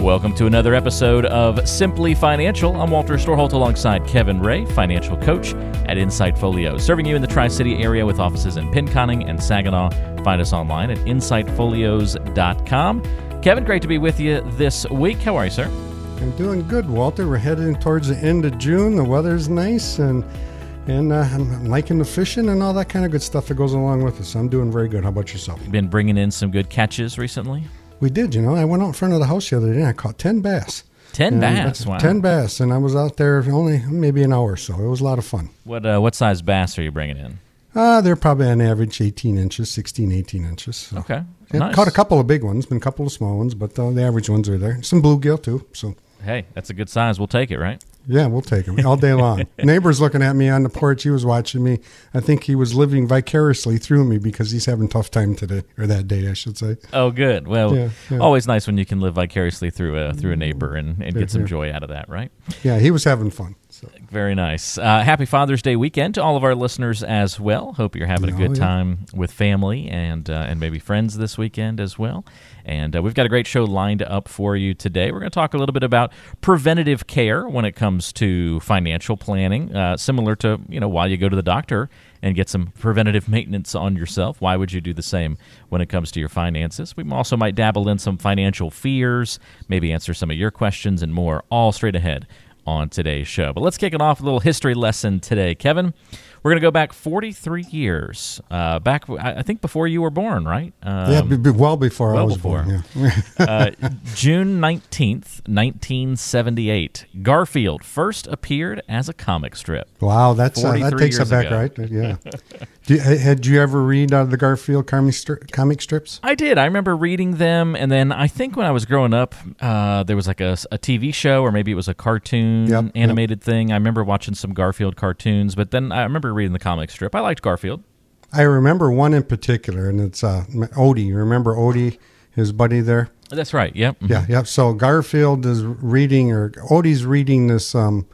Welcome to another episode of Simply Financial. I'm Walter Storholt alongside Kevin Ray, financial coach at Insight Folio, serving you in the Tri City area with offices in Pinconning and Saginaw. Find us online at insightfolios.com. Kevin, great to be with you this week. How are you, sir? I'm doing good, Walter. We're heading towards the end of June. The weather's nice, and and uh, I'm liking the fishing and all that kind of good stuff that goes along with it. So I'm doing very good. How about yourself? Been bringing in some good catches recently. We did, you know. I went out in front of the house the other day and I caught 10 bass. Ten And bass. Wow. 10 bass, and I was out there only maybe an hour or so. It was a lot of fun. What uh, what size bass are you bringing in? Uh, they're probably on average 18 inches, 16, 18 inches. So. Okay. Yeah, nice. Caught a couple of big ones, been a couple of small ones, but uh, the average ones are there. Some bluegill, too. So, Hey, that's a good size. We'll take it, right? Yeah, we'll take him all day long. Neighbor's looking at me on the porch. He was watching me. I think he was living vicariously through me because he's having a tough time today, or that day, I should say. Oh, good. Well, Yeah, yeah. always nice when you can live vicariously through a through a neighbor and, and get some yeah. joy out of that, right? Yeah, he was having fun. So. Very nice. Uh, happy Father's Day weekend to all of our listeners as well. Hope you're having a Oh, good yeah. time with family and uh, and maybe friends this weekend as well. And uh, we've got a great show lined up for you today. We're going to talk a little bit about preventative care when it comes to financial planning, uh, similar to you know while you go to the doctor and get some preventative maintenance on yourself. Why would you do the same when it comes to your finances? We also might dabble in some financial fears, maybe answer some of your questions and more, all straight ahead on today's show. But let's kick it off with a little history lesson today. Kevin, we're going to go back 43 years, uh, back, I think, before you were born, right? Um, yeah, be, be well before I was before. born. Yeah. uh, June 19th, 1978. Garfield first appeared as a comic strip. wow, that's uh, that 43 takes it back, ago. right? Yeah. Do had you ever read out of the Garfield comic, stri- comic strips? I did. I remember reading them, and then I think when I was growing up, uh, there was like a, a TV show, or maybe it was a cartoon Yep, yep. animated thing. I remember watching some Garfield cartoons, but then I remember reading the comic strip. I liked Garfield. I remember one in particular, and it's uh, Odie. You remember Odie, his buddy there? That's right. Yep. Yeah, yeah. So Garfield is reading, or Odie's reading this um,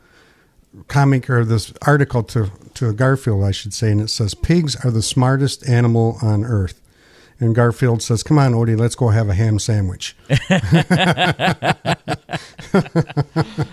comic or this article to to Garfield, I should say, and it says pigs are the smartest animal on earth. And Garfield says, "Come on, Odie, let's go have a ham sandwich."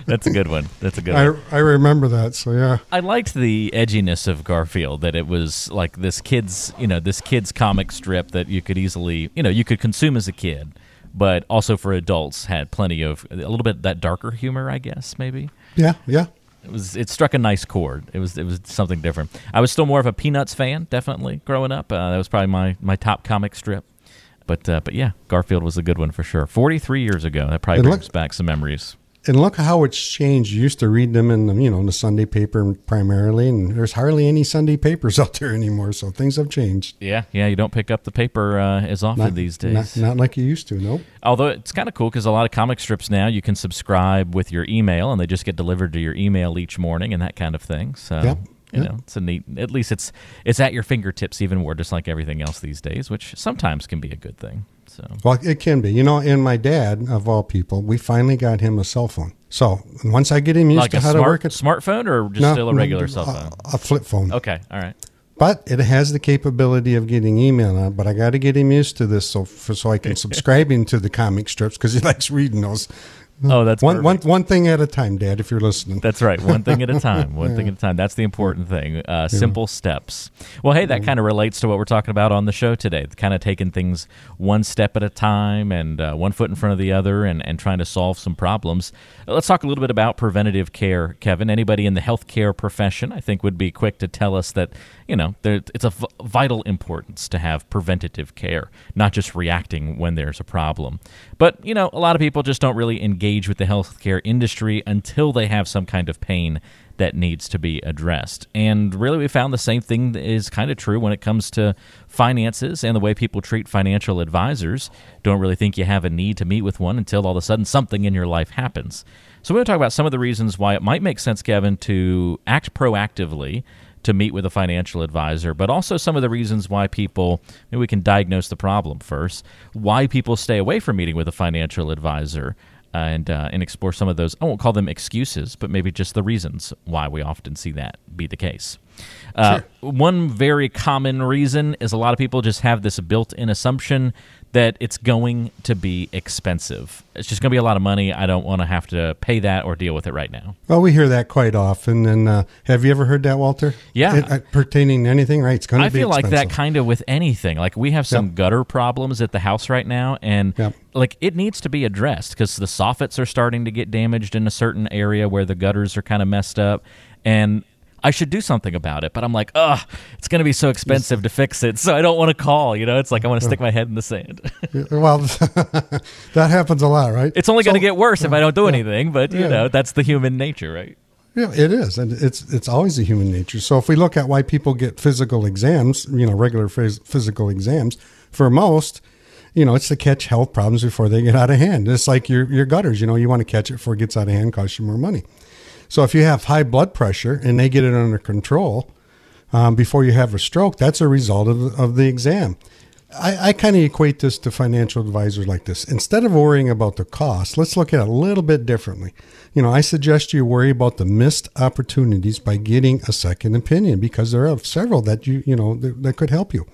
That's a good one. That's a good I, one. I remember that. So yeah, I liked the edginess of Garfield that it was like this kid's, you know, this kid's comic strip that you could easily, you know, you could consume as a kid, but also for adults had plenty of a little bit that darker humor, I guess, maybe. yeah, yeah. It was it struck a nice chord. It was it was something different. I was still more of a Peanuts fan, definitely growing up. Uh, that was probably my, my top comic strip. But uh, but yeah, Garfield was a good one for sure. Forty three years ago, that probably It brings looked- back some memories. And look how it's changed. You used to read them in the you know in the Sunday paper primarily, and there's hardly any Sunday papers out there anymore. So things have changed. Yeah, yeah. You don't pick up the paper uh, as often these days. Not, not like you used to. Nope. Although it's kind of cool because a lot of comic strips now you can subscribe with your email and they just get delivered to your email each morning and that kind of thing. So Yep, you yep. know, it's a neat. At least it's it's at your fingertips even more, just like everything else these days, which sometimes can be a good thing. So Well, it can be. You know, and my dad, of all people, we finally got him a cell phone. So once I get him used like to a how smart to work it, smartphone or just No, still a regular a- cell phone. a flip phone. Okay, all right. But it has the capability of getting email on. But I got to get him used to this so for, so I can subscribe him to the comic strips because he likes reading those. Oh, that's One, one, one thing at a time, Dad. If you're listening. That's right. One thing at a time. One thing at a time. That's the important thing. Uh, simple steps. Well, hey, that kind of relates to what we're talking about on the show today. Kind of taking things one step at a time and uh, one foot in front of the other and, and trying to solve some problems. Let's talk a little bit about preventative care, Kevin. Anybody in the healthcare profession, I think, would be quick to tell us that you know, it's v- vital importance to have preventative care, not just reacting when there's a problem. But, you know, a lot of people just don't really engage with the healthcare industry until they have some kind of pain that needs to be addressed. And really, we found the same thing is kind of true when it comes to finances and the way people treat financial advisors. Don't really think you have a need to meet with one until all of a sudden something in your life happens. So, we're going to talk about some of the reasons why it might make sense, Kevin, to act proactively to meet with a financial advisor, but also some of the reasons why people, maybe we can diagnose the problem first, why people stay away from meeting with a financial advisor and uh, and explore some of those. I won't call them excuses, but maybe just the reasons why we often see that be the case. Uh, sure. One very common reason is a lot of people just have this built-in assumption that it's going to be expensive. It's just going to be a lot of money. I don't want to have to pay that or deal with it right now. Well, we hear that quite often. And uh, have you ever heard that, Walter? Yeah. It, uh, pertaining to anything, right? It's going to be I be feel expensive. like that kind of with anything. Like we have some yep. gutter problems at the house right now, and yep. like it needs to be addressed because the soffits are starting to get damaged in a certain area where the gutters are kind of messed up. And I should do something about it. But I'm like, ugh, it's going to be so expensive to fix it. So I don't want to call. You know, it's like I want to stick my head in the sand. well, that happens a lot, right? It's only so, going to get worse if I don't do yeah, anything. But, you yeah. know, that's the human nature, right? Yeah, it is, and it's it's always a human nature. So if we look at why people get physical exams, you know, regular phys- physical exams, for most, you know, it's to catch health problems before they get out of hand. It's like your your gutters. You know, you want to catch it before it gets out of hand, costs you more money. So if you have high blood pressure and they get it under control um, before you have a stroke, that's a result of of the exam. I, I kind of equate this to financial advisors like this. Instead of worrying about the cost, let's look at it a little bit differently. You know, I suggest you worry about the missed opportunities by getting a second opinion because there are several that you you know that, that could help you.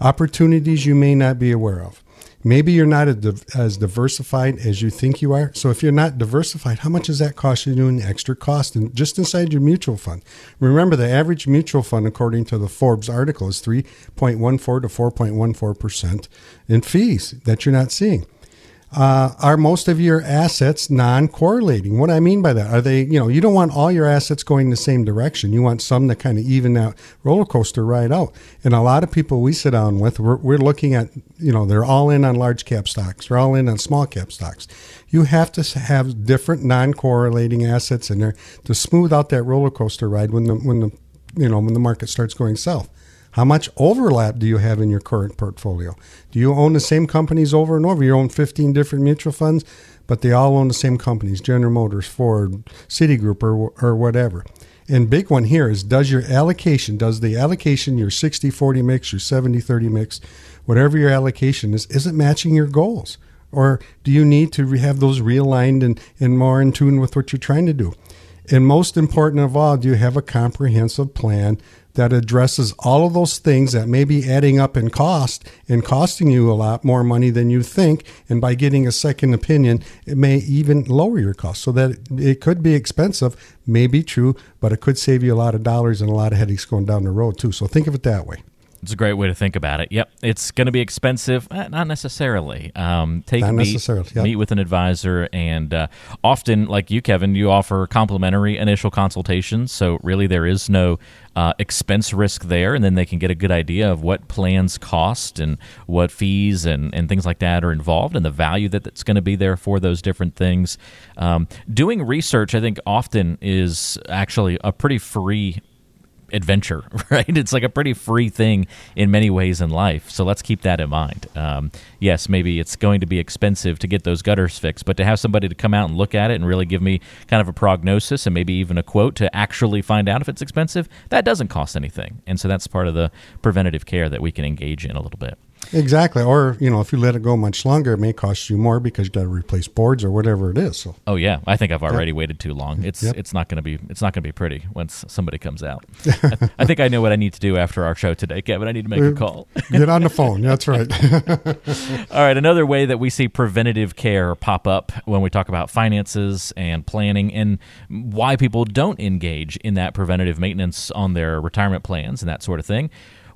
Opportunities you may not be aware of. Maybe you're not as diversified as you think you are. So if you're not diversified, how much does that cost you in extra cost and just inside your mutual fund? Remember, the average mutual fund, according to the Forbes article, is 3.14 to 4.14 percent in fees that you're not seeing uh, are most of your assets non-correlating? What I mean by that, are they, you know, you don't want all your assets going the same direction. You want some that kind of even that roller coaster ride out. And a lot of people we sit down with, we're, we're looking at, you know, they're all in on large cap stocks, they're all in on small cap stocks. You have to have different non-correlating assets in there to smooth out that roller coaster ride when the when the you know when the market starts going south. How much overlap do you have in your current portfolio? Do you own the same companies over and over? You own 15 different mutual funds, but they all own the same companies General Motors, Ford, Citigroup, or, or whatever. And big one here is does your allocation, does the allocation, your 60 40 mix, your 70 30 mix, whatever your allocation is, is it matching your goals? Or do you need to have those realigned and, and more in tune with what you're trying to do? And most important of all, do you have a comprehensive plan that addresses all of those things that may be adding up in cost and costing you a lot more money than you think. And by getting a second opinion, it may even lower your cost so that it could be expensive, may be true, but it could save you a lot of dollars and a lot of headaches going down the road too. So think of it that way. It's a great way to think about it. Yep, it's going to be expensive, eh, not necessarily. Um, take not meet, necessarily, yep. meet with an advisor, and uh, often, like you, Kevin, you offer complimentary initial consultations. So really, there is no uh, expense risk there, and then they can get a good idea of what plans cost and what fees and, and things like that are involved, and the value that that's going to be there for those different things. Um, doing research, I think, often is actually a pretty free adventure, right? It's like a pretty free thing in many ways in life. So let's keep that in mind. Um, yes, maybe it's going to be expensive to get those gutters fixed, but to have somebody to come out and look at it and really give me kind of a prognosis and maybe even a quote to actually find out if it's expensive, that doesn't cost anything. And so that's part of the preventative care that we can engage in a little bit. Exactly. Or, you know, if you let it go much longer, it may cost you more because you got to replace boards or whatever it is. So. Oh yeah, I think I've already yep. waited too long. It's yep. it's not going to be it's not going to be pretty once somebody comes out. I, I, think I know what I need to do after our show today, Kevin. I need to make a uh, call. Get on the phone. That's right. All right, another way that we see preventative care pop up when we talk about finances and planning and why people don't engage in that preventative maintenance on their retirement plans and that sort of thing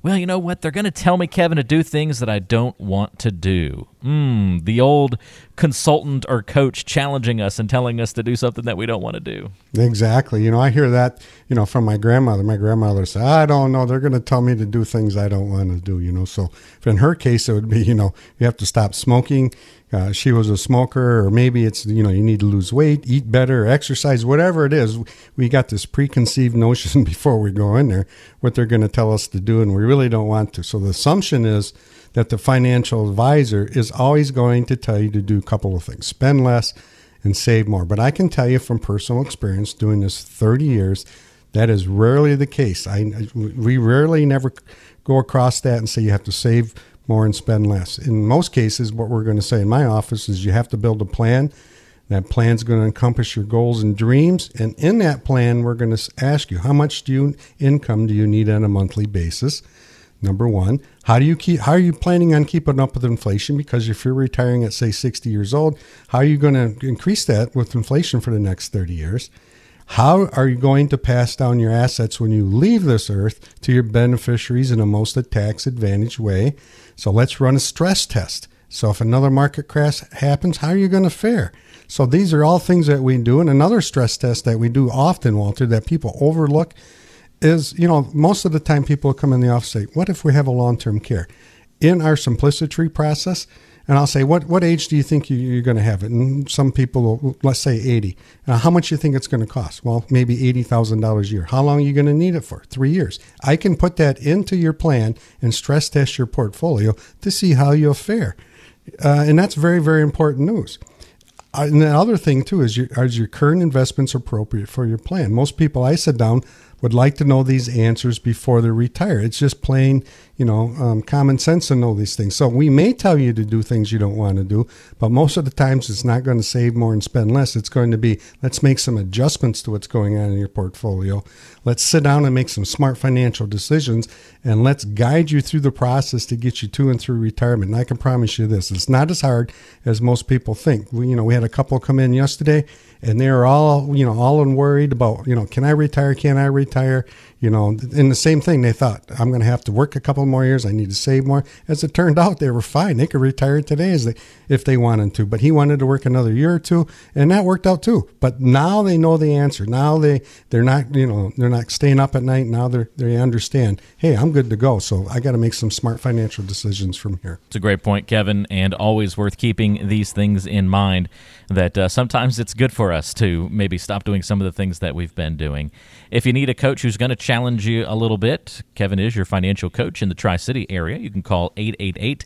well, you know what? They're going to tell me, Kevin, to do things that I don't want to do. Hmm, the old consultant or coach challenging us and telling us to do something that we don't want to do. Exactly. You know, I hear that, you know, from my grandmother. My grandmother said, I don't know. They're going to tell me to do things I don't want to do, you know. So in her case, it would be, you know, you have to stop smoking. Uh, she was a smoker, or maybe it's, you know, you need to lose weight, eat better, exercise, whatever it is. We got this preconceived notion before we go in there what they're going to tell us to do, and we really don't want to. So the assumption is, that the financial advisor is always going to tell you to do a couple of things spend less and save more. But I can tell you from personal experience doing this 30 years, that is rarely the case. I, we rarely never go across that and say you have to save more and spend less. In most cases, what we're going to say in my office is you have to build a plan. That plan's going to encompass your goals and dreams. And in that plan, we're going to ask you how much do you income do you need on a monthly basis? Number one, how do you keep? How are you planning on keeping up with inflation? Because if you're retiring at say 60 years old, how are you going to increase that with inflation for the next 30 years? How are you going to pass down your assets when you leave this earth to your beneficiaries in a most tax advantage way? So let's run a stress test. So if another market crash happens, how are you going to fare? So these are all things that we do. And another stress test that we do often, Walter, that people overlook is, you know, most of the time people come in the office say, what if we have a long-term care? In our simplicity process, and I'll say, what, what age do you think you, are going to have it? And some people, will, let's say 80. Uh, how much do you think it's going to cost? Well, maybe $80,000 a year. How long are you going to need it for? Three years. I can put that into your plan and stress test your portfolio to see how you'll fare. Uh, and that's very, very important news. Uh, and the other thing, too, is your, are your current investments appropriate for your plan? Most people I sit down would like to know these answers before they retire. It's just plain, you know, um, common sense to know these things. So we may tell you to do things you don't want to do, but most of the times it's not going to save more and spend less. It's going to be let's make some adjustments to what's going on in your portfolio. Let's sit down and make some smart financial decisions, and let's guide you through the process to get you to and through retirement. And I can promise you this: it's not as hard as most people think. We, you know, we had a couple come in yesterday and they're all you know all worried about you know can I retire? Can I retire? You know, and the same thing they thought I'm going to have to work a couple more years. I need to save more. As it turned out, they were fine. They could retire today as they if they wanted to. But he wanted to work another year or two, and that worked out too. But now they know the answer. Now they they're not you know they're not staying up at night. Now they they understand. Hey, I'm good to go. So I got to make some smart financial decisions from here. It's a great point, Kevin, and always worth keeping these things in mind. That uh, sometimes it's good for us to maybe stop doing some of the things that we've been doing. If you need a coach who's going to challenge you a little bit, Kevin is your financial coach in the Tri City area. You can call 888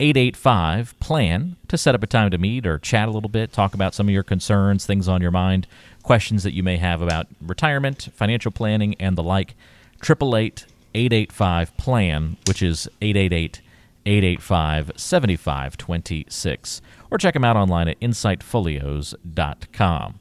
885 PLAN to set up a time to meet or chat a little bit, talk about some of your concerns, things on your mind, questions that you may have about retirement, financial planning, and the like. 888 885 PLAN, which is 888 885 7526 or check them out online at insightfolios.com.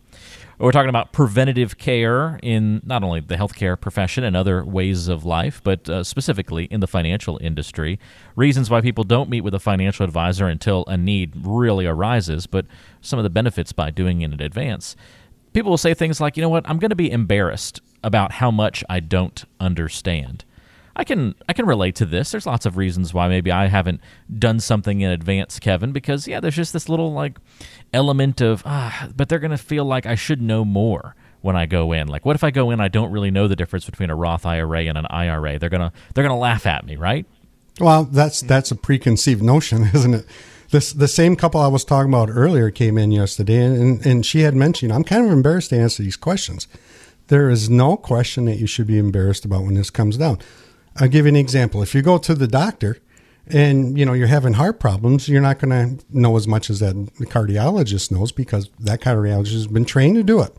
We're talking about preventative care in not only the healthcare profession and other ways of life, but uh, specifically in the financial industry. Reasons why people don't meet with a financial advisor until a need really arises, but some of the benefits by doing it in advance. People will say things like, you know what, I'm going to be embarrassed about how much I don't understand. I can I can relate to this. There's lots of reasons why maybe I haven't done something in advance, Kevin, because yeah, there's just this little like element of ah, but they're to feel like I should know more when I go in. Like what if I go in I don't really know the difference between a Roth IRA and an IRA? They're to they're to laugh at me, right? Well, that's that's a preconceived notion, isn't it? This the same couple I was talking about earlier came in yesterday and, and she had mentioned I'm kind of embarrassed to answer these questions. There is no question that you should be embarrassed about when this comes down. I'll give you an example. If you go to the doctor and you know you're having heart problems, you're not going to know as much as that cardiologist knows because that cardiologist has been trained to do it.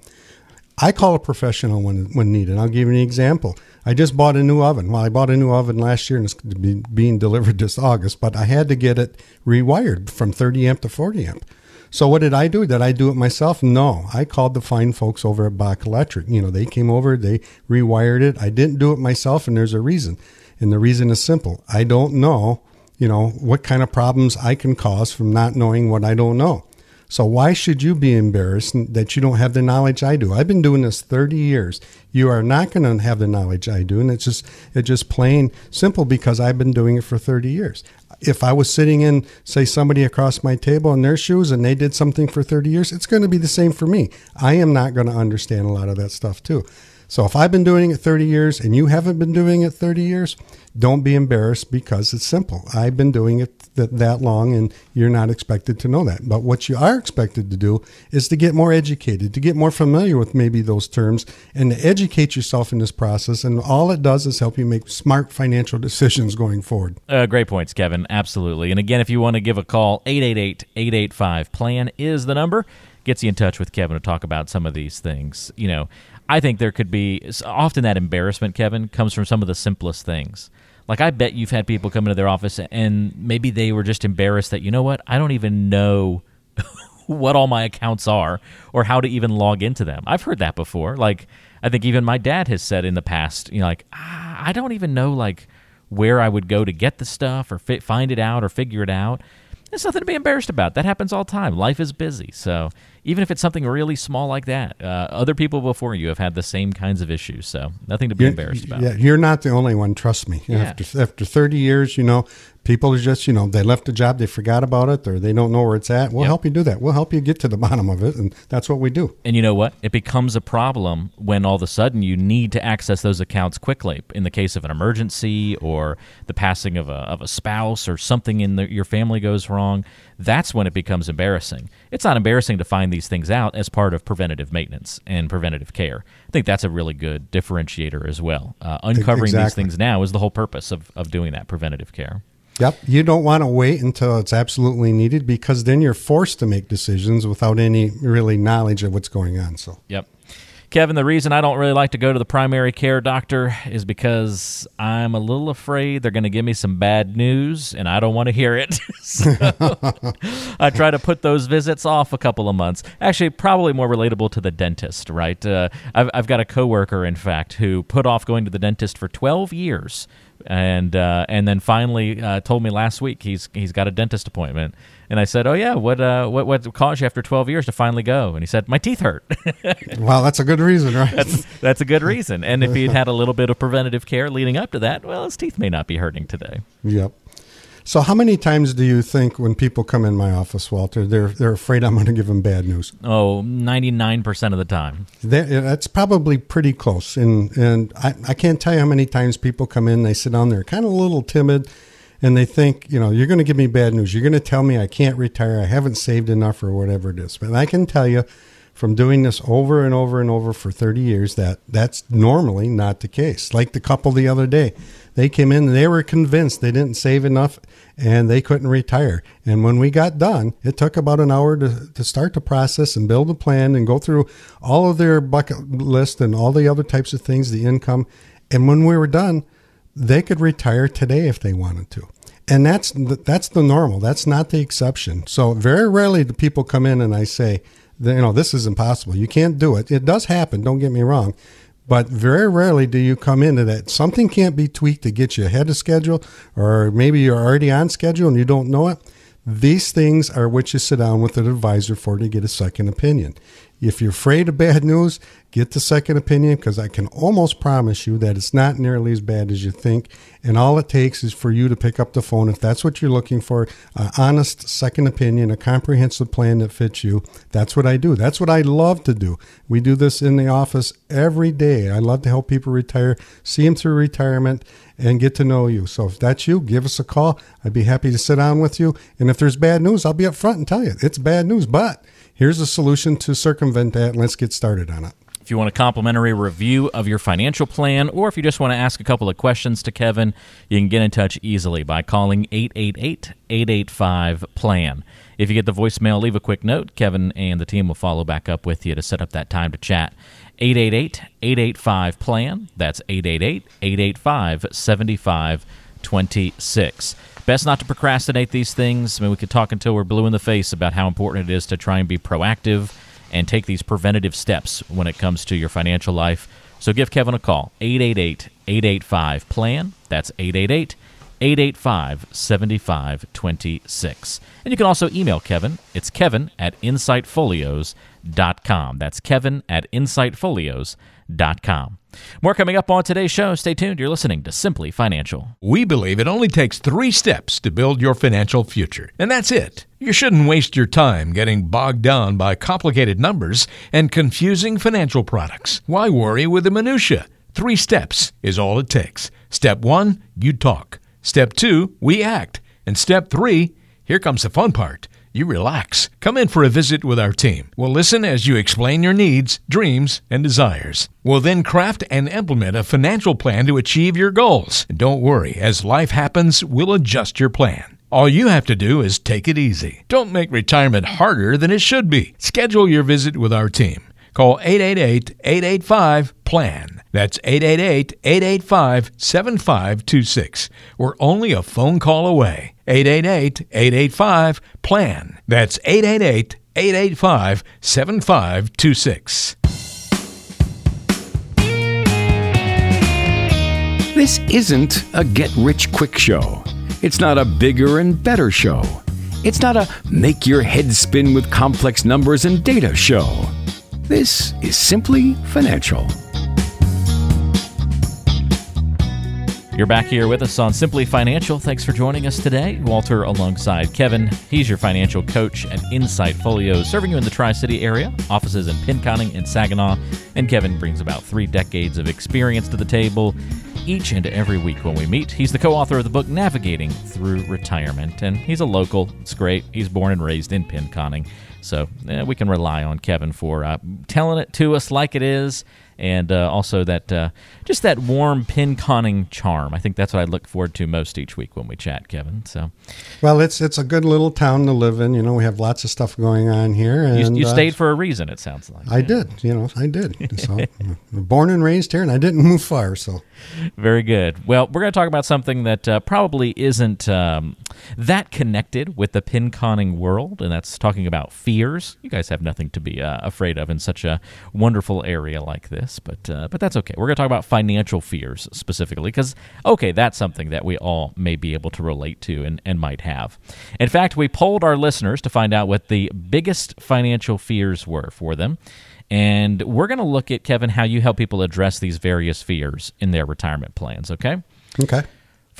I call a professional when when needed. I'll give you an example. I just bought a new oven. Well, I bought a new oven last year and it's being delivered this August, but I had to get it rewired from 30 amp to 40 amp. So what did I do? Did I do it myself? No. I called the fine folks over at Bach Electric. You know, they came over, they rewired it. I didn't do it myself, and there's a reason. And the reason is simple. I don't know, you know, what kind of problems I can cause from not knowing what I don't know. So why should you be embarrassed that you don't have the knowledge I do? I've been doing this 30 years. You are not going to have the knowledge I do, and it's just it's just plain simple because I've been doing it for 30 years if I was sitting in, say, somebody across my table in their shoes and they did something for 30 years, it's going to be the same for me. I am not going to understand a lot of that stuff too. So if I've been doing it 30 years and you haven't been doing it 30 years, don't be embarrassed because it's simple. I've been doing it that, that long and you're not expected to know that. But what you are expected to do is to get more educated, to get more familiar with maybe those terms and to educate yourself in this process. And all it does is help you make smart financial decisions going forward. Uh, great points, Kevin. Absolutely. And again, if you want to give a call, 888 885 PLAN is the number. Gets you in touch with Kevin to talk about some of these things. You know, I think there could be often that embarrassment, Kevin, comes from some of the simplest things like I bet you've had people come into their office and maybe they were just embarrassed that you know what I don't even know what all my accounts are or how to even log into them. I've heard that before. Like I think even my dad has said in the past, you know, like ah, I don't even know like where I would go to get the stuff or fi- find it out or figure it out. There's nothing to be embarrassed about. That happens all the time. Life is busy. So even if it's something really small like that, uh, other people before you have had the same kinds of issues. So nothing to be you're, embarrassed about. Yeah, you're not the only one. Trust me. Yeah. After after 30 years, you know, people are just you know they left a job, they forgot about it, or they don't know where it's at. We'll Yep. help you do that. We'll help you get to the bottom of it, and that's what we do. And you know what? It becomes a problem when all of a sudden you need to access those accounts quickly in the case of an emergency or the passing of a, of a spouse or something in the, your family goes wrong. That's when it becomes embarrassing. It's not embarrassing to find these things out as part of preventative maintenance and preventative care. I think that's a really good differentiator as well. Uh, uncovering these things now is the whole purpose of, of doing that preventative care. Yep. You don't want to wait until it's absolutely needed because then you're forced to make decisions without any really knowledge of what's going on. So Yep. Kevin, the reason I don't really like to go to the primary care doctor is because I'm a little afraid they're going to give me some bad news and I don't want to hear it. I try to put those visits off a couple of months. Actually, probably more relatable to the dentist, right? Uh, I've, I've got a coworker, in fact, who put off going to the dentist for 12 years. And uh, and then finally uh, told me last week he's he's got a dentist appointment, and I said, oh yeah, what uh what what caused you after twelve years to finally go? And he said, my teeth hurt. well, that's a good reason, right? That's that's a good reason. And if he'd had a little bit of preventative care leading up to that, well, his teeth may not be hurting today. Yep. So, how many times do you think when people come in my office, Walter, they're they're afraid I'm going to give them bad news? Oh, 99% of the time. That, that's probably pretty close. And and I, I can't tell you how many times people come in, they sit down there, kind of a little timid, and they think, you know, you're going to give me bad news. You're going to tell me I can't retire. I haven't saved enough, or whatever it is. But I can tell you from doing this over and over and over for 30 years that that's normally not the case. Like the couple the other day, they came in they were convinced they didn't save enough and they couldn't retire. And when we got done, it took about an hour to, to start the process and build a plan and go through all of their bucket list and all the other types of things, the income. And when we were done, they could retire today if they wanted to. And that's the, that's the normal. That's not the exception. So very rarely do people come in and I say, you know, this is impossible. You can't do it. It does happen. Don't get me wrong. But very rarely do you come into that. Something can't be tweaked to get you ahead of schedule, or maybe you're already on schedule and you don't know it. These things are what you sit down with an advisor for to get a second opinion. If you're afraid of bad news, get the second opinion because I can almost promise you that it's not nearly as bad as you think. And all it takes is for you to pick up the phone if that's what you're looking for an honest second opinion, a comprehensive plan that fits you. That's what I do. That's what I love to do. We do this in the office every day. I love to help people retire, see them through retirement, and get to know you. So if that's you, give us a call. I'd be happy to sit down with you. And if there's bad news, I'll be up front and tell you it's bad news. But here's a solution to circumvent that. Let's get started on it. If you want a complimentary review of your financial plan, or if you just want to ask a couple of questions to Kevin, you can get in touch easily by calling 888 885 PLAN. If you get the voicemail, leave a quick note. Kevin and the team will follow back up with you to set up that time to chat. 888 885 PLAN. That's 888 885 7526. Best not to procrastinate these things. I mean, we could talk until we're blue in the face about how important it is to try and be proactive and take these preventative steps when it comes to your financial life. So give Kevin a call, 888 885 PLAN. That's 888 885 7526. And you can also email Kevin. It's kevin at insightfolios.com. That's kevin at insightfolios.com. More coming up on today's show. Stay tuned. You're listening to Simply Financial. We believe it only takes three steps to build your financial future, and that's it. You shouldn't waste your time getting bogged down by complicated numbers and confusing financial products. Why worry with the minutiae? Three steps is all it takes. Step one, you talk. Step two, we act. And step three, here comes the fun part you relax. Come in for a visit with our team. We'll listen as you explain your needs, dreams, and desires. We'll then craft and implement a financial plan to achieve your goals. And don't worry, as life happens, we'll adjust your plan. All you have to do is take it easy. Don't make retirement harder than it should be. Schedule your visit with our team. Call 888 885 PLAN. That's 888 885 7526. We're only a phone call away. 888 885 PLAN. That's 888 885 7526. This isn't a get rich quick show. It's not a bigger and better show. It's not a make your head spin with complex numbers and data show. This is simply financial. You're back here with us on Simply Financial. Thanks for joining us today. Walter alongside Kevin. He's your financial coach at Insight Folio, serving you in the Tri City area, offices in Pinconning and Saginaw. And Kevin brings about three decades of experience to the table each and every week when we meet. He's the co author of the book Navigating Through Retirement, and he's a local. It's great. He's born and raised in Pinconning. So eh, we can rely on Kevin for uh, telling it to us like it is and uh, also that uh, just that warm Pinconning charm. I think that's what I look forward to most each week when we chat, Kevin. So, well, it's it's a good little town to live in. You know, we have lots of stuff going on here. And, you, you uh, stayed uh, for a reason. It sounds like I yeah. did. You know, I did. So, born and raised here, and I didn't move far. So, very good. Well, we're going to talk about something that uh, probably isn't um, that connected with the Pinconning world, and that's talking about fears. You guys have nothing to be uh, afraid of in such a wonderful area like this, but uh, but that's okay. We're going to talk about financial fears specifically because okay, that's something that we all may be able to relate to and, and might have. In fact, we polled our listeners to find out what the biggest financial fears were for them. And we're going to look at, Kevin, how you help people address these various fears in their retirement plans, okay? Okay.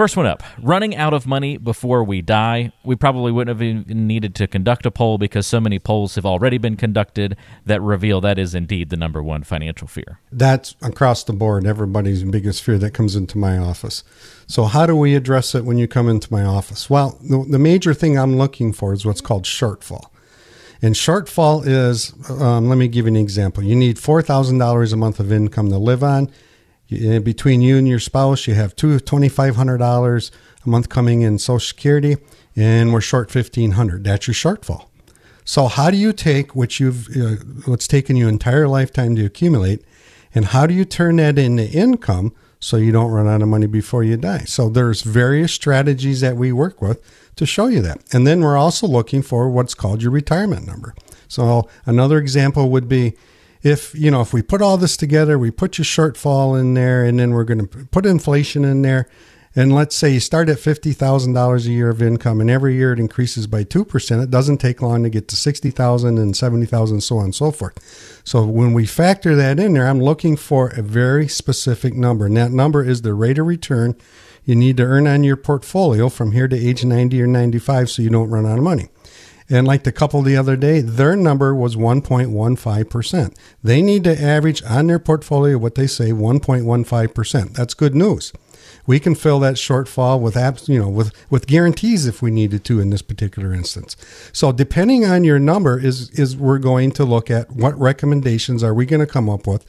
First one up running out of money before we die. We probably wouldn't have even needed to conduct a poll because so many polls have already been conducted that reveal that is indeed the number one financial fear. That's across the board, everybody's biggest fear that comes into my office. So, how do we address it when you come into my office? Well, the, the major thing I'm looking for is what's called shortfall. And shortfall is, um, let me give you an example. You need $4,000 a month of income to live on. Between you and your spouse, you have two $2,500 a month coming in Social Security, and we're short 1500 That's your shortfall. So, how do you take what you've, uh, what's taken you entire lifetime to accumulate, and how do you turn that into income so you don't run out of money before you die? So, there's various strategies that we work with to show you that. And then we're also looking for what's called your retirement number. So another example would be if, you know, if we put all this together, we put your shortfall in there and then we're going to put inflation in there. And let's say you start at $50,000 a year of income and every year it increases by 2%. It doesn't take long to get to 60,000 and 70,000, so on and so forth. So when we factor that in there, I'm looking for a very specific number. And that number is the rate of return you need to earn on your portfolio from here to age 90 or 95 so you don't run out of money. And like the couple the other day, their number was 1.15%. They need to average on their portfolio what they say 1.15%. That's good news. We can fill that shortfall with apps, you know, with, with guarantees if we needed to in this particular instance. So depending on your number is is we're going to look at what recommendations are we going to come up with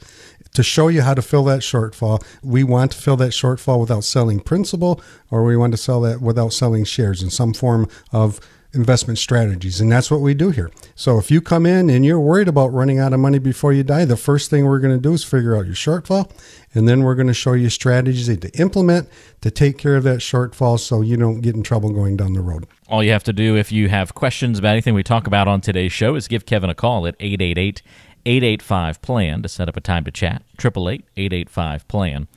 to show you how to fill that shortfall. We want to fill that shortfall without selling principal, or we want to sell that without selling shares in some form of investment strategies. And that's what we do here. So if you come in and you're worried about running out of money before you die, the first thing we're going to do is figure out your shortfall. And then we're going to show you strategies to implement to take care of that shortfall so you don't get in trouble going down the road. All you have to do if you have questions about anything we talk about on today's show is give Kevin a call at 888 885 plan to set up a time to chat 888 885 plan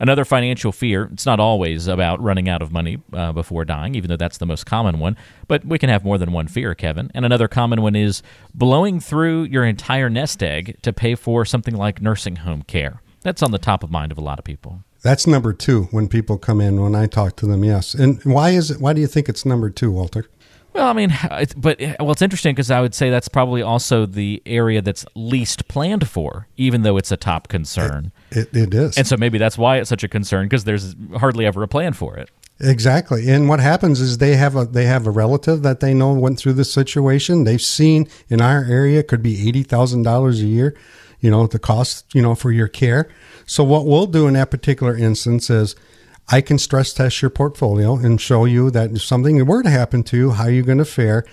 another financial fear it's not always about running out of money uh, before dying even though that's the most common one but we can have more than one fear kevin and another common one is blowing through your entire nest egg to pay for something like nursing home care That's on the top of mind of a lot of people. That's number two when people come in when I talk to them. Yes, and why is it? Why do you think it's number two, Walter? Well, I mean, but eh, well, it's interesting because I would say that's probably also the area that's least planned for, even though it's a top concern. It, it, it is, and so maybe that's why it's such a concern because there's hardly ever a plan for it. Exactly. And what happens is they have a they have a relative that they know went through this situation. They've seen in our area could be eighty thousand dollars a year, you know, the cost, you know, for your care. So what we'll do in that particular instance is I can stress test your portfolio and show you that if something were to happen to you, how you're going to fare.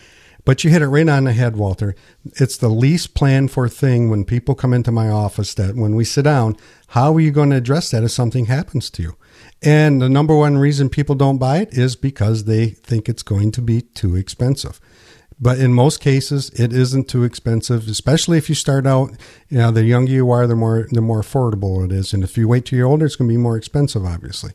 But you hit it right on the head, Walter. It's the least planned for thing when people come into my office that when we sit down, how are you going to address that if something happens to you? And the number one reason people don't buy it is because they think it's going to be too expensive. But in most cases, it isn't too expensive, especially if you start out, you know, the younger you are, the more, the more affordable it is. And if you wait till you're older, it's going to be more expensive, obviously.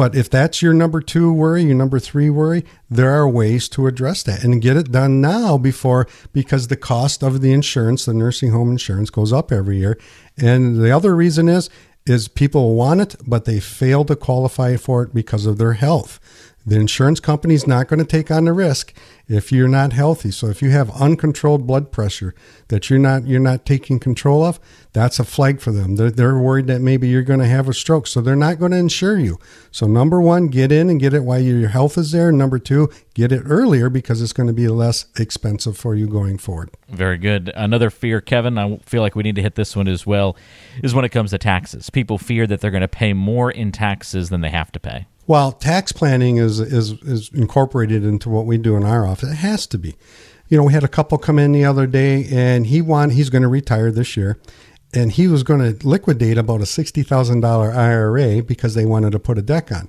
But if that's your number two worry, your number three worry, there are ways to address that and get it done now before, because the cost of the insurance, the nursing home insurance goes up every year. And the other reason is is people want it, but they fail to qualify for it because of their health. The insurance company is not going to take on the risk if you're not healthy. So if you have uncontrolled blood pressure that you're not you're not taking control of, that's a flag for them. They're, they're worried that maybe you're going to have a stroke, so they're not going to insure you. So number one, get in and get it while your health is there. Number two, get it earlier because it's going to be less expensive for you going forward. Very good. Another fear, Kevin. I feel like we need to hit this one as well. Is when it comes to taxes. People fear that they're going to pay more in taxes than they have to pay. Well, tax planning is, is is incorporated into what we do in our office. It has to be. You know, we had a couple come in the other day, and he want he's going to retire this year, and he was going to liquidate about a sixty thousand dollar IRA because they wanted to put a deck on.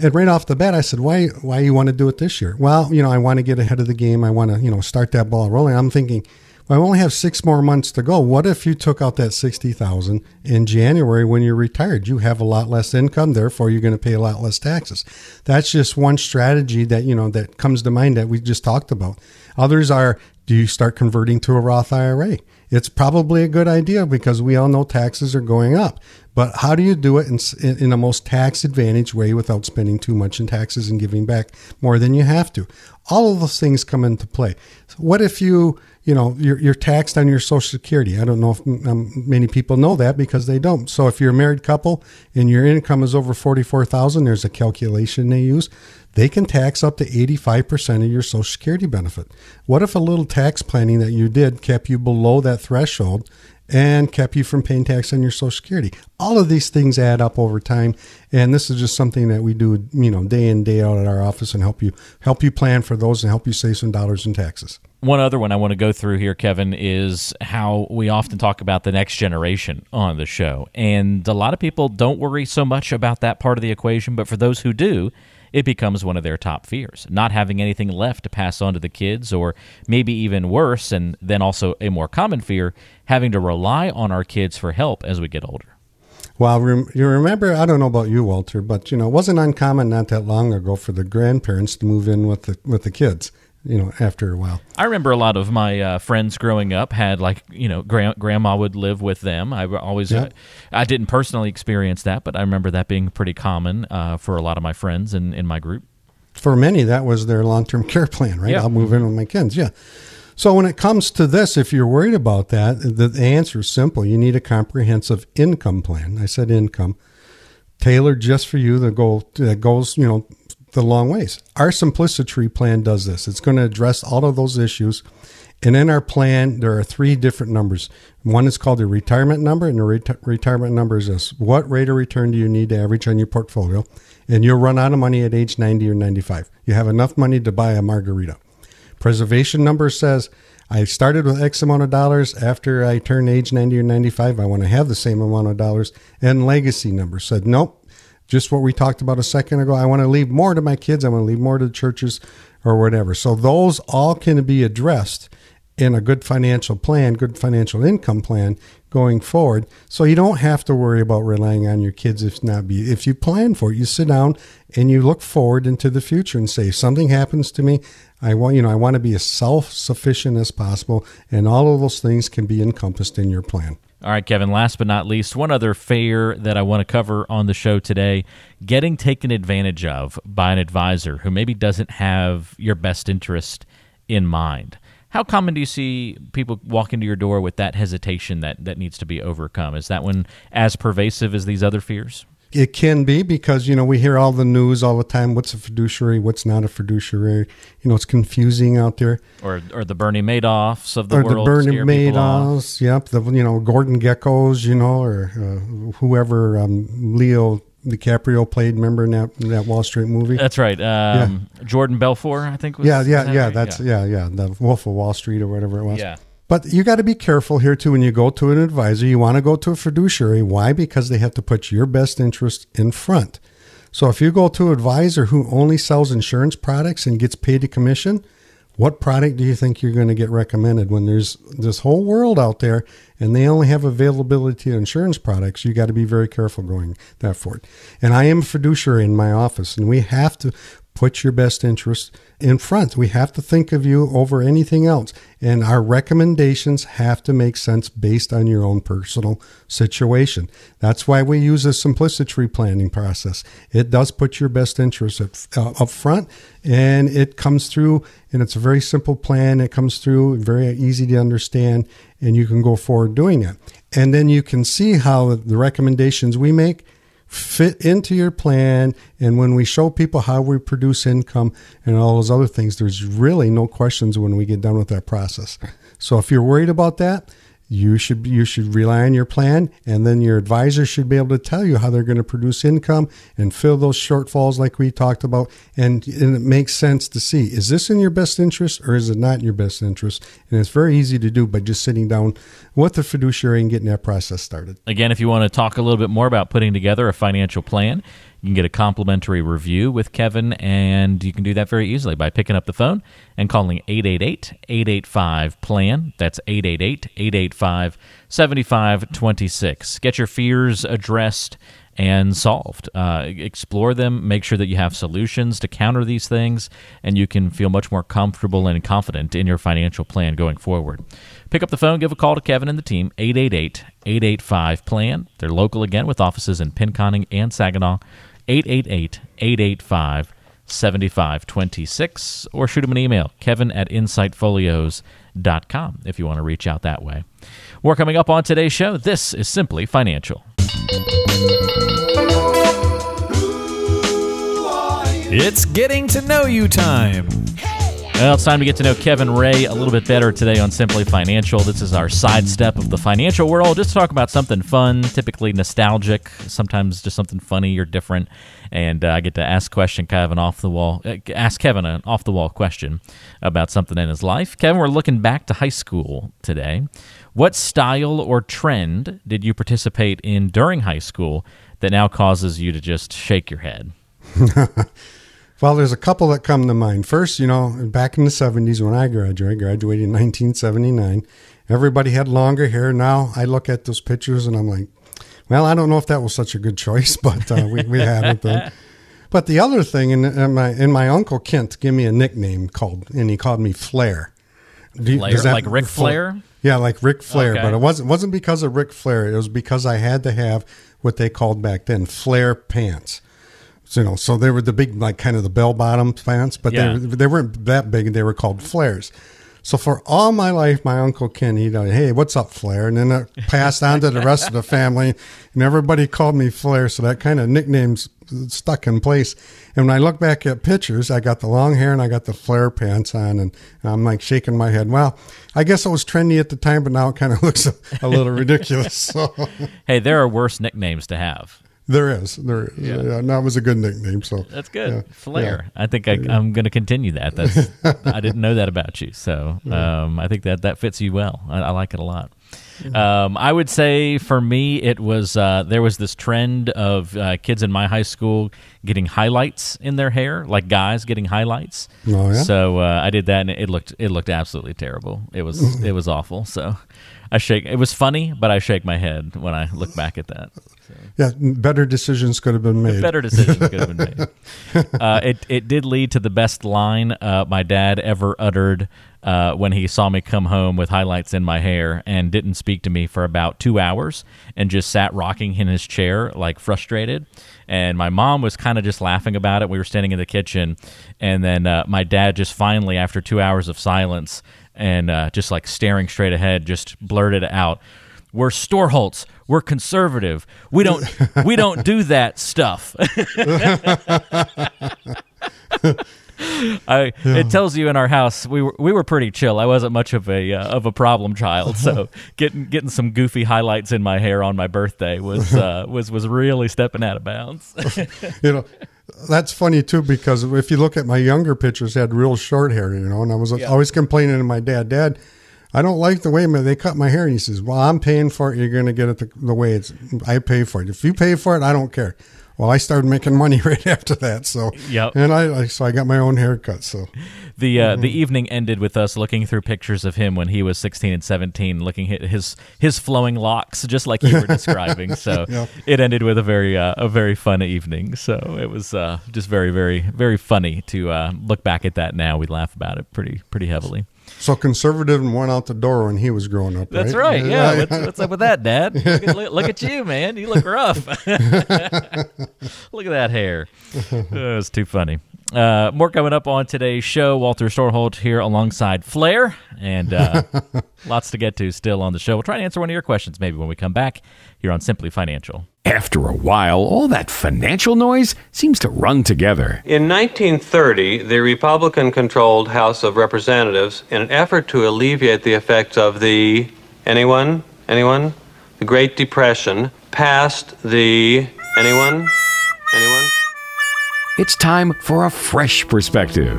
And right off the bat, I said, "Why? Why you want to do it this year?" Well, you know, I want to get ahead of the game. I want to, you know, start that ball rolling. I'm thinking, I only have six more months to go. What if you took out that sixty thousand in January when you're retired? You have a lot less income, therefore you're going to pay a lot less taxes. That's just one strategy that you know that comes to mind that we just talked about. Others are: Do you start converting to a Roth IRA? It's probably a good idea because we all know taxes are going up. But how do you do it in, in the most tax advantage way without spending too much in taxes and giving back more than you have to? All of those things come into play. So what if you you know, you're, you're taxed on your Social Security. I don't know if um, many people know that because they don't. So if you're a married couple and your income is over forty-four thousand, there's a calculation they use. They can tax up to eighty-five percent of your Social Security benefit. What if a little tax planning that you did kept you below that threshold and kept you from paying tax on your Social Security. All of these things add up over time, and this is just something that we do, you know, day in day out at our office and help you help you plan for those and help you save some dollars in taxes. One other one I want to go through here, Kevin, is how we often talk about the next generation on the show. And a lot of people don't worry so much about that part of the equation, but for those who do, it becomes one of their top fears. Not having anything left to pass on to the kids, or maybe even worse, and then also a more common fear, having to rely on our kids for help as we get older. Well, you remember, I don't know about you, Walter, but you know, it wasn't uncommon not that long ago for the grandparents to move in with the with the kids you know, after a while. I remember a lot of my uh, friends growing up had like, you know, gra- grandma would live with them. I always, yeah. uh, I didn't personally experience that, but I remember that being pretty common uh, for a lot of my friends in, in my group. For many, that was their long term care plan, right? Yeah. I'll move in with my kids. Yeah. So when it comes to this, if you're worried about that, the answer is simple. You need a comprehensive income plan. I said income tailored just for you. The goal that goes, you know, the long ways. Our simplicity plan does this. It's going to address all of those issues. And in our plan, there are three different numbers. One is called the retirement number, and the reti- retirement number is this What rate of return do you need to average on your portfolio? And you'll run out of money at age 90 or 95. You have enough money to buy a margarita. Preservation number says, I started with X amount of dollars. After I turn age 90 or 95, I want to have the same amount of dollars. And legacy number said, nope, just what we talked about a second ago. I want to leave more to my kids. I want to leave more to the churches or whatever. So those all can be addressed in a good financial plan, good financial income plan going forward. So you don't have to worry about relying on your kids if not be if you plan for it, you sit down and you look forward into the future and say, if something happens to me, I want you know, I want to be as self sufficient as possible and all of those things can be encompassed in your plan. All right, Kevin, last but not least, one other fear that I want to cover on the show today getting taken advantage of by an advisor who maybe doesn't have your best interest in mind. How common do you see people walk into your door with that hesitation that, that needs to be overcome? Is that one as pervasive as these other fears? It can be because you know we hear all the news all the time. What's a fiduciary? What's not a fiduciary? You know, it's confusing out there. Or, or the Bernie Madoffs of the or world. the Bernie scare people off. Madoffs. Yep. The you know Gordon Gekkos. You know, or uh, whoever um, Leo DiCaprio played. Remember in that in that Wall Street movie? That's right. Um, Jordan Belfort, I think. Was, yeah, yeah, yeah. right? That's yeah. yeah, The Wolf of Wall Street or whatever it was. Yeah. But you got to be careful here too when you go to an advisor. You want to go to a fiduciary. Why? Because they have to put your best interest in front. So if you go to an advisor who only sells insurance products and gets paid a commission, what product do you think you're going to get recommended when there's this whole world out there and they only have availability of insurance products? You got to be very careful going that forward. And I am a fiduciary in my office, and we have to put your best interest in front. We have to think of you over anything else. And our recommendations have to make sense based on your own personal situation. That's why we use a simplicity planning process. It does put your best interest up, uh, up front and it comes through and it's a very simple plan. It comes through very easy to understand and you can go forward doing it. And then you can see how the recommendations we make fit into your plan. And when we show people how we produce income and all those other things, there's really no questions when we get done with that process. So if you're worried about that, you should you should rely on your plan, and then your advisor should be able to tell you how they're going to produce income and fill those shortfalls, like we talked about. And, and it makes sense to see is this in your best interest or is it not in your best interest? And it's very easy to do by just sitting down with the fiduciary and getting that process started. Again, if you want to talk a little bit more about putting together a financial plan, you can get a complimentary review with Kevin, and you can do that very easily by picking up the phone and calling 888 885 PLAN. That's 888 885 7526. Get your fears addressed and solved. Uh, explore them, make sure that you have solutions to counter these things, and you can feel much more comfortable and confident in your financial plan going forward. Pick up the phone, give a call to Kevin and the team, 888 885 PLAN. They're local again with offices in Pinconning and Saginaw, 888 885 7526, or shoot them an email, kevin at insightfolios.com if you want to reach out that way. More coming up on today's show. This is Simply Financial. It's getting to know you time. Well, it's time to get to know Kevin Ray a little bit better today on Simply Financial. This is our sidestep of the financial world, just talk about something fun, typically nostalgic, sometimes just something funny or different. And uh, I get to ask question an off the wall, uh, ask Kevin an off the wall question about something in his life. Kevin, we're looking back to high school today. What style or trend did you participate in during high school that now causes you to just shake your head? Well, there's a couple that come to mind. First, you know, back in the 70s when I graduated, I graduated in 1979, everybody had longer hair. Now I look at those pictures and I'm like, well, I don't know if that was such a good choice, but uh, we, we had it then. But the other thing, and, and my and my uncle Kent gave me a nickname called, and he called me Flair. Do Flair? does that- Like Ric Flair? Yeah, like Ric Flair, Okay. but it wasn't wasn't because of Ric Flair. It was because I had to have what they called back then flare pants. So, you know, so they were the big, like kind of the bell bottom pants, but Yeah. they they weren't that big. They were called flares. So for all my life, my uncle Ken, he'd go, "Hey, what's up, Flair?" And then it passed on to the rest of the family, and everybody called me Flair. So that kind of nickname's stuck in place. And when I look back at pictures, I got the long hair and I got the flare pants on, and I'm like shaking my head. Well, I guess it was trendy at the time, but now it kind of looks a, a little ridiculous. So Hey, there are worse nicknames to have. There is, there is. Yeah. Yeah. that was a good nickname. So That's good. Yeah. Flair. I think I, I'm going to continue that. That's I didn't know that about you, so um, I think that that fits you well. I, I like it a lot. Um, I would say for me, it was uh, there was this trend of uh, kids in my high school getting highlights in their hair, like guys getting highlights. Oh, yeah? So uh, I did that, and it looked it looked absolutely terrible. It was it was awful. So I shake. It was funny, but I shake my head when I look back at that. Yeah, better decisions could have been made. Better decisions could have been made. Uh, it it did lead to the best line uh, my dad ever uttered uh, when he saw me come home with highlights in my hair and didn't speak to me for about two hours and just sat rocking in his chair like frustrated. And my mom was kind of just laughing about it. We were standing in the kitchen, and then uh, my dad just finally, after two hours of silence and uh, just like staring straight ahead, just blurted out. We're Storholts. We're conservative. We don't we don't do that stuff. I, It tells you in our house we were we were pretty chill. I wasn't much of a uh, of a problem child, so getting getting some goofy highlights in my hair on my birthday was uh, was was really stepping out of bounds. you know, that's funny too because if you look at my younger pictures, I had real short hair, you know, and I was Yeah. always complaining to my dad, Dad. I don't like the way my- they cut my hair. And he says, "Well, I'm paying for it. You're going to get it the, the way it's. I pay for it. If you pay for it, I don't care." Well, I started making money right after that. So, Yep. and I I- so I got my own haircut. So, The uh, Mm-hmm. the evening ended with us looking through pictures of him when he was 16 and 17, looking at his his flowing locks, just like you were describing. So Yep. it ended with a very uh, a very fun evening. So it was uh, just very very very funny to uh, look back at that now. We laugh about it pretty pretty heavily. So conservative and went out the door when he was growing up. That's right. right. Yeah. What's, what's up with that, Dad? Look at, look at you, man. You look rough. look at that hair. Oh, it's too funny. Uh, more coming up on today's show. Walter Storholt here alongside Flair, and uh, lots to get to still on the show. We'll try to answer one of your questions maybe when we come back here on Simply Financial. After a while, all that financial noise seems to run together. In 1930, the Republican controlled House of Representatives, in an effort to alleviate the effects of the. Anyone? Anyone? The Great Depression, passed the. Anyone? Anyone? It's time for a fresh perspective.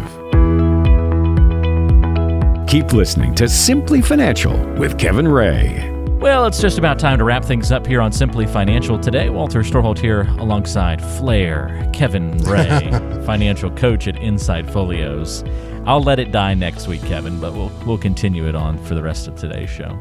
Keep listening to Simply Financial with Kevin Ray. Well, it's just about time to wrap things up here on Simply Financial today. Walter Storholt here alongside Flair, Kevin Ray, financial coach at Insight Folios. I'll let it die next week, Kevin, but we'll we'll continue it on for the rest of today's show.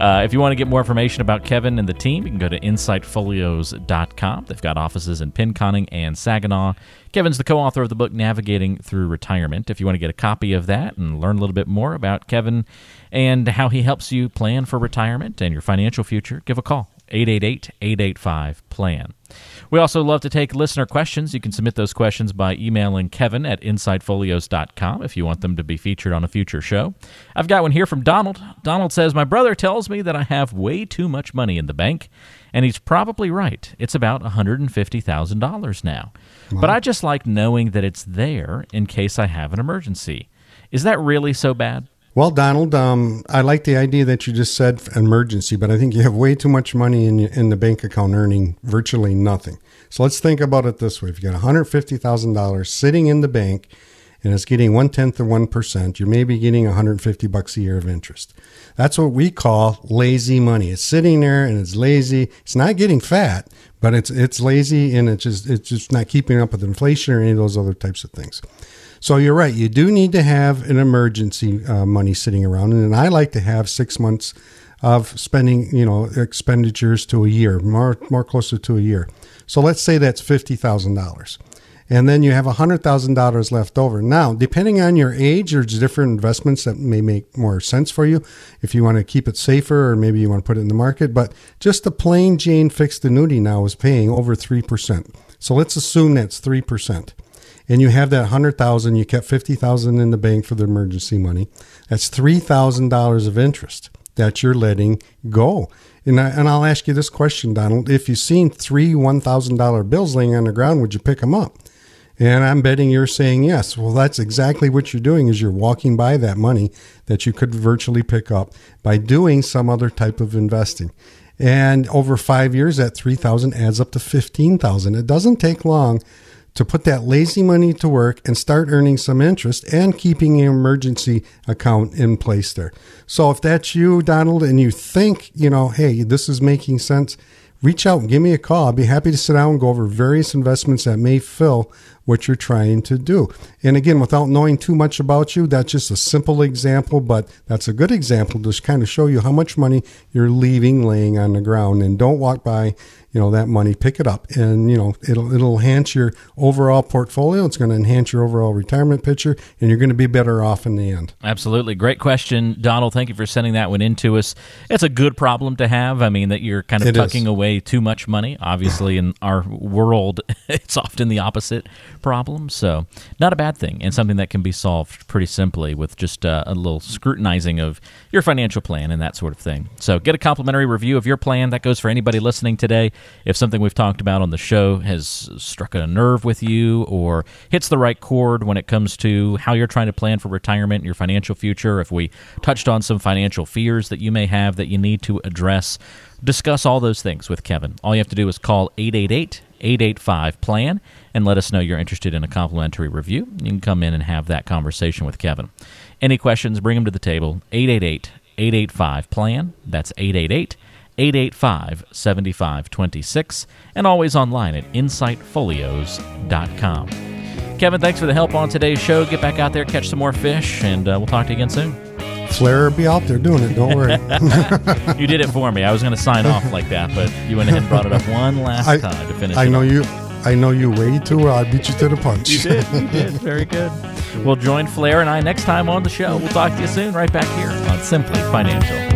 Uh, if you want to get more information about Kevin and the team, you can go to insightfolios.com. They've got offices in Pinconning and Saginaw. Kevin's the co author of the book Navigating Through Retirement. If you want to get a copy of that and learn a little bit more about Kevin and how he helps you plan for retirement and your financial future, give a call 888 885 PLAN. We also love to take listener questions. You can submit those questions by emailing Kevin at insightfolios.com if you want them to be featured on a future show. I've got one here from Donald. Donald says, My brother tells me that I have way too much money in the bank, and he's probably right. It's about $150,000 now. But I just like knowing that it's there in case I have an emergency. Is that really so bad? Well, Donald, um, I like the idea that you just said emergency, but I think you have way too much money in in the bank account earning virtually nothing. So let's think about it this way: if you got one hundred fifty thousand dollars sitting in the bank, and it's getting one tenth of one percent, you're maybe getting one hundred fifty bucks a year of interest. That's what we call lazy money. It's sitting there and it's lazy. It's not getting fat, but it's it's lazy and it's just it's just not keeping up with inflation or any of those other types of things. So you're right. You do need to have an emergency uh, money sitting around, and I like to have six months of spending, you know, expenditures to a year, more more closer to a year. So let's say that's fifty thousand dollars, and then you have hundred thousand dollars left over. Now, depending on your age, there's different investments that may make more sense for you. If you want to keep it safer, or maybe you want to put it in the market, but just the plain Jane fixed annuity now is paying over three percent. So let's assume that's three percent and you have that 100000 you kept 50000 in the bank for the emergency money. That's $3000 of interest that you're letting go. And, I, and i'll ask you this question donald. If you've seen three $1000 bills laying on the ground would you pick them up? And i'm betting you're saying yes. Well that's exactly what you're doing is you're walking by that money that you could virtually pick up by doing some other type of investing. And over five years that 3000 adds up to 15000 it doesn't take long to put that lazy money to work and start earning some interest and keeping an emergency account in place there. So if that's you, Donald, and you think, you know, hey, this is making sense, reach out and give me a call. I'd be happy to sit down and go over various investments that may fill what you're trying to do. And again, without knowing too much about you, that's just a simple example, but that's a good example to kind of show you how much money you're leaving laying on the ground. And don't walk by you know that money pick it up. And you know it'll it'll enhance your overall portfolio. It's going to enhance your overall retirement picture and you're going to be better off in the end. Absolutely. Great question donald. Thank you for sending that one in to us. It's a good problem to have. I mean that you're kind of it tucking is. away too much money. Obviously in our world it's often the opposite problem. So not a bad thing and something that can be solved pretty simply with just uh, a little scrutinizing of your financial plan and that sort of thing. So get a complimentary review of your plan. That goes for anybody listening today if something we've talked about on the show has struck a nerve with you or hits the right chord when it comes to how you're trying to plan for retirement and your financial future, if we touched on some financial fears that you may have that you need to address, discuss all those things with Kevin. All you have to do is call 888 885 plan and let us know you're interested in a complimentary review. You can come in and have that conversation with Kevin. Any questions, bring them to the table. 888 885 plan. That's 888 885 7526, and always online at insightfolios.com. Kevin, thanks for the help on today's show. Get back out there, catch some more fish, and uh, we'll talk to you again soon. Flair be out there doing it. Don't worry. you did it for me. I was going to sign off like that, but you went ahead and brought it up one last I, time to finish. I know off. you. I know you way too well. I beat you to the punch. You did. You did. Very good. We'll join Flair and I next time on the show. We'll talk to you soon, right back here on Simply Financial.